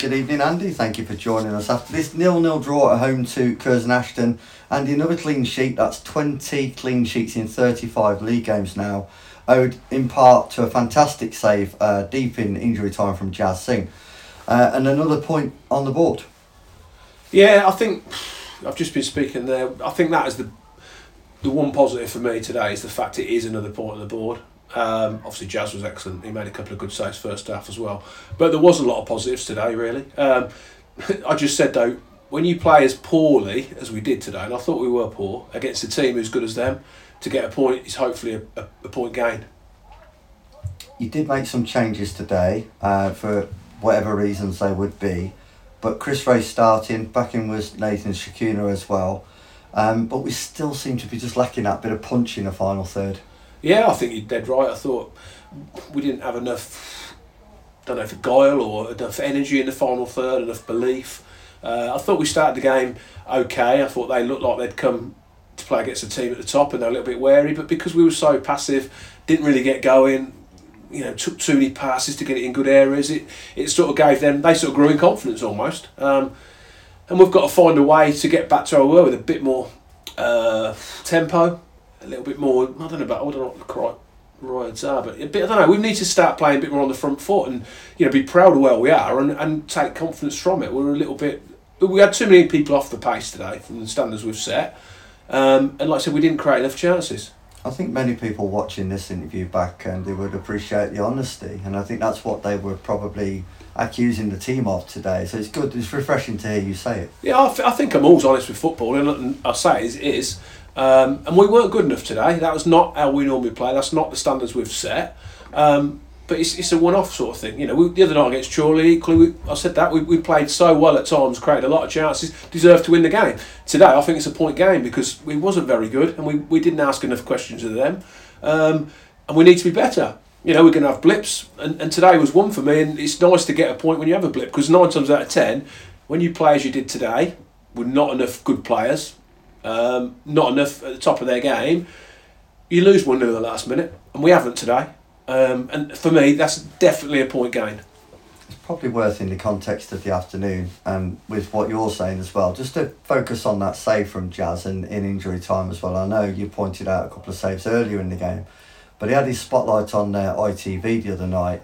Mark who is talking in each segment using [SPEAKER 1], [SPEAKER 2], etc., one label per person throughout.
[SPEAKER 1] Good evening, Andy. Thank you for joining us after this nil-nil draw at home to Curzon Ashton. Andy, another clean sheet. That's 20 clean sheets in 35 league games now, owed in part to a fantastic save uh, deep in injury time from Jas Singh. Uh, and another point on the board.
[SPEAKER 2] Yeah, I think I've just been speaking there. I think that is the the one positive for me today is the fact it is another point on the board. Um, obviously, Jas was excellent. He made a couple of good saves first half as well. But there was a lot of positives today, really. Um, I just said, though, when you play as poorly as we did today, and I thought we were poor, against a team as good as them, to get a point is hopefully a, a, a point gain.
[SPEAKER 1] You did make some changes today uh, for whatever reasons they would be. But Chris Wreh starting, back in was Nathan Tshikuna as well. Um, but we still seem to be just lacking that bit of punch in the final third.
[SPEAKER 2] Yeah, I think you're dead right. I thought we didn't have enough, don't know, for guile or enough energy in the final third, enough belief. Uh, I thought we started the game okay. I thought they looked like they'd come to play against a team at the top and they're a little bit wary, but because we were so passive, didn't really get going, you know, took too many passes to get it in good areas, it, it sort of gave them, they sort of grew in confidence almost. Um, and we've got to find a way to get back to our world with a bit more uh, tempo, a little bit more. I don't know about. I don't know what the correct words are, but a bit. I don't know. We need to start playing a bit more on the front foot and you know be proud of where we are and, and take confidence from it. We're a little bit. We had too many people off the pace today from the standards we've set, um, and like I said, we didn't create enough chances.
[SPEAKER 1] I think many people watching this interview back and they would appreciate the honesty, and I think that's what they were probably accusing the team of today. So it's good, it's refreshing to hear you say it.
[SPEAKER 2] Yeah, I, th- I think I'm always honest with football, and I say it is. Um, and we weren't good enough today. That was not how we normally play. That's not the standards we've set. Um, but it's, it's a one-off sort of thing. You know, we, the other night against Chorley, equally, we, I said that we, we played so well at times, created a lot of chances, deserved to win the game. Today, I think it's a point game because we wasn't very good and we, we didn't ask enough questions of them, um, and we need to be better. You know, we're going to have blips, and, and today was one for me. And it's nice to get a point when you have a blip because nine times out of ten, when you play as you did today, with not enough good players, um, not enough at the top of their game, you lose one 0 the last minute, and we haven't today. Um, and for me, that's definitely a point gain.
[SPEAKER 1] It's probably worth in the context of the afternoon and with what you're saying as well, just to focus on that save from Jas and in injury time as well. I know you pointed out a couple of saves earlier in the game, but he had his spotlight on uh, ITV the other night.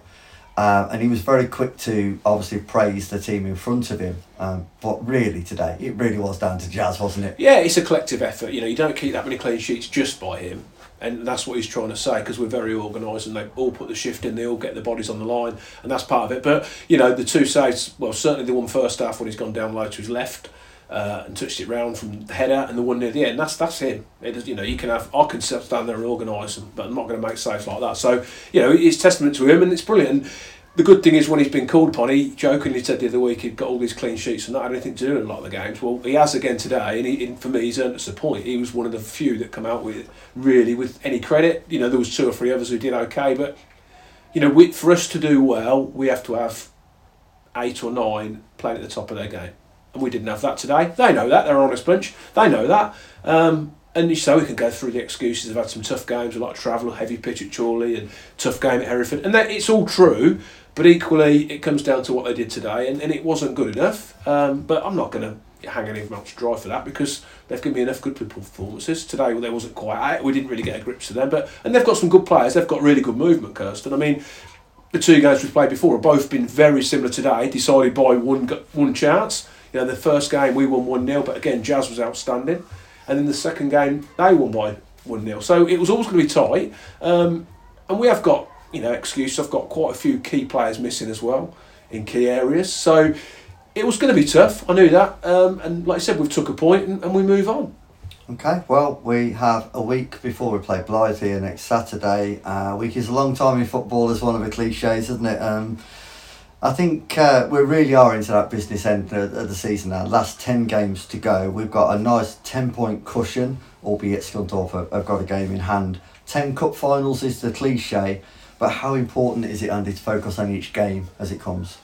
[SPEAKER 1] Um, and he was very quick to obviously praise the team in front of him. Um, but really, today, it really was down to Jas, wasn't it?
[SPEAKER 2] Yeah, it's a collective effort. You know, you don't keep that many clean sheets just by him. And that's what he's trying to say because we're very organised and they all put the shift in, they all get the bodies on the line, and that's part of it. But, you know, the two saves, well, certainly the one first half when he's gone down low to his left. Uh, and touched it round from the header and the one near the end. That's that's him. It is, you know, you can have I can stand there and organise them, but I'm not going to make saves like that. So you know, it's testament to him, and it's brilliant. The good thing is when he's been called upon, he jokingly said the other week he'd got all these clean sheets and not had anything to do in a lot of the games. Well, he has again today, and, he, and for me, he's earned us a point. He was one of the few that come out with really with any credit. You know, there was two or three others who did okay, but you know, we, for us to do well, we have to have eight or nine playing at the top of their game we didn't have that today. They know that. They're an honest bunch. They know that. Um, and so we can go through the excuses. They've had some tough games, a lot of travel, heavy pitch at Chorley, and tough game at Hereford. And that, it's all true, but equally it comes down to what they did today, and, and it wasn't good enough. Um, but I'm not going to hang any much dry for that because they've given me enough good performances today. Well, there wasn't quite. We didn't really get a grip to them, but and they've got some good players. They've got really good movement, Curzon. I mean, the two games we've played before have both been very similar today, decided by one one chance. You know, the first game we won 1 0, but again, Jas was outstanding. And then the second game, they won by 1 0. So it was always going to be tight. Um, and we have got, you know, excuse. I've got quite a few key players missing as well in key areas. So it was going to be tough. I knew that. Um, and like I said, we've took a point and, and we move on.
[SPEAKER 1] Okay, well, we have a week before we play Blyth here next Saturday. Uh, week is a long time in football, as one of the cliches, isn't it? Um, I think uh, we really are into that business end of, the season now. Last 10 games to go. We've got a nice 10 point cushion, albeit Scunthorpe have, have got a game in hand. 10 cup finals is the cliche, but how important is it, Andy, to focus on each game as it comes?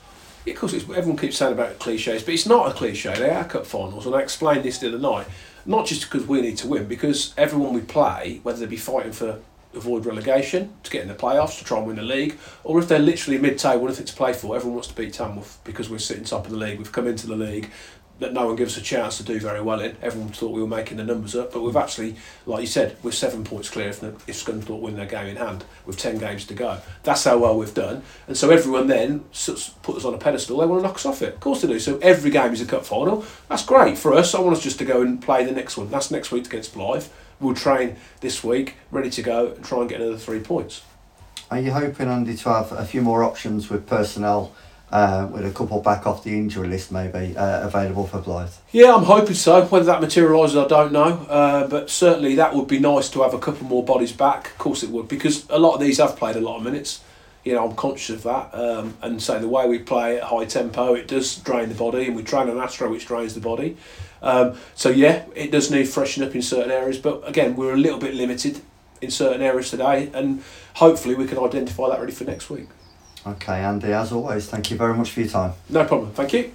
[SPEAKER 2] Yeah, of course, everyone keeps saying about cliches, but it's not a cliche. They are cup finals, and I explained this the other night. Not just because we need to win, because everyone we play, whether they be fighting for avoid relegation, to get in the playoffs, to try and win the league, or if they're literally mid-table, nothing to play for, everyone wants to beat Tamworth because we're sitting top of the league. We've come into the league that no one gives us a chance to do very well in. Everyone thought we were making the numbers up, but we've actually, like you said, we're seven points clear if, if Scunthorpe win their game in hand with 10 games to go. That's how well we've done. And so everyone then put us on a pedestal. They want to knock us off it. Of course they do. So every game is a cup final. That's great for us. I want us just to go and play the next one. That's next week against Blyth. We'll train this week, ready to go, and try and get another three points.
[SPEAKER 1] Are you hoping, Andy, to have a few more options with personnel, uh, with a couple back off the injury list maybe, uh, available for Blyth?
[SPEAKER 2] Yeah, I'm hoping so. Whether that materialises, I don't know. Uh, but certainly that would be nice to have a couple more bodies back. Of course it would, because a lot of these have played a lot of minutes. You know, I'm conscious of that. Um, and so the way we play at high tempo, it does drain the body, and we train on Astro, which drains the body. Um, so yeah, it does need freshen up in certain areas. But again, we're a little bit limited in certain areas today, and hopefully we can identify that ready for next week.
[SPEAKER 1] Okay, Andy, as always, thank you very much for your time.
[SPEAKER 2] No problem. Thank you.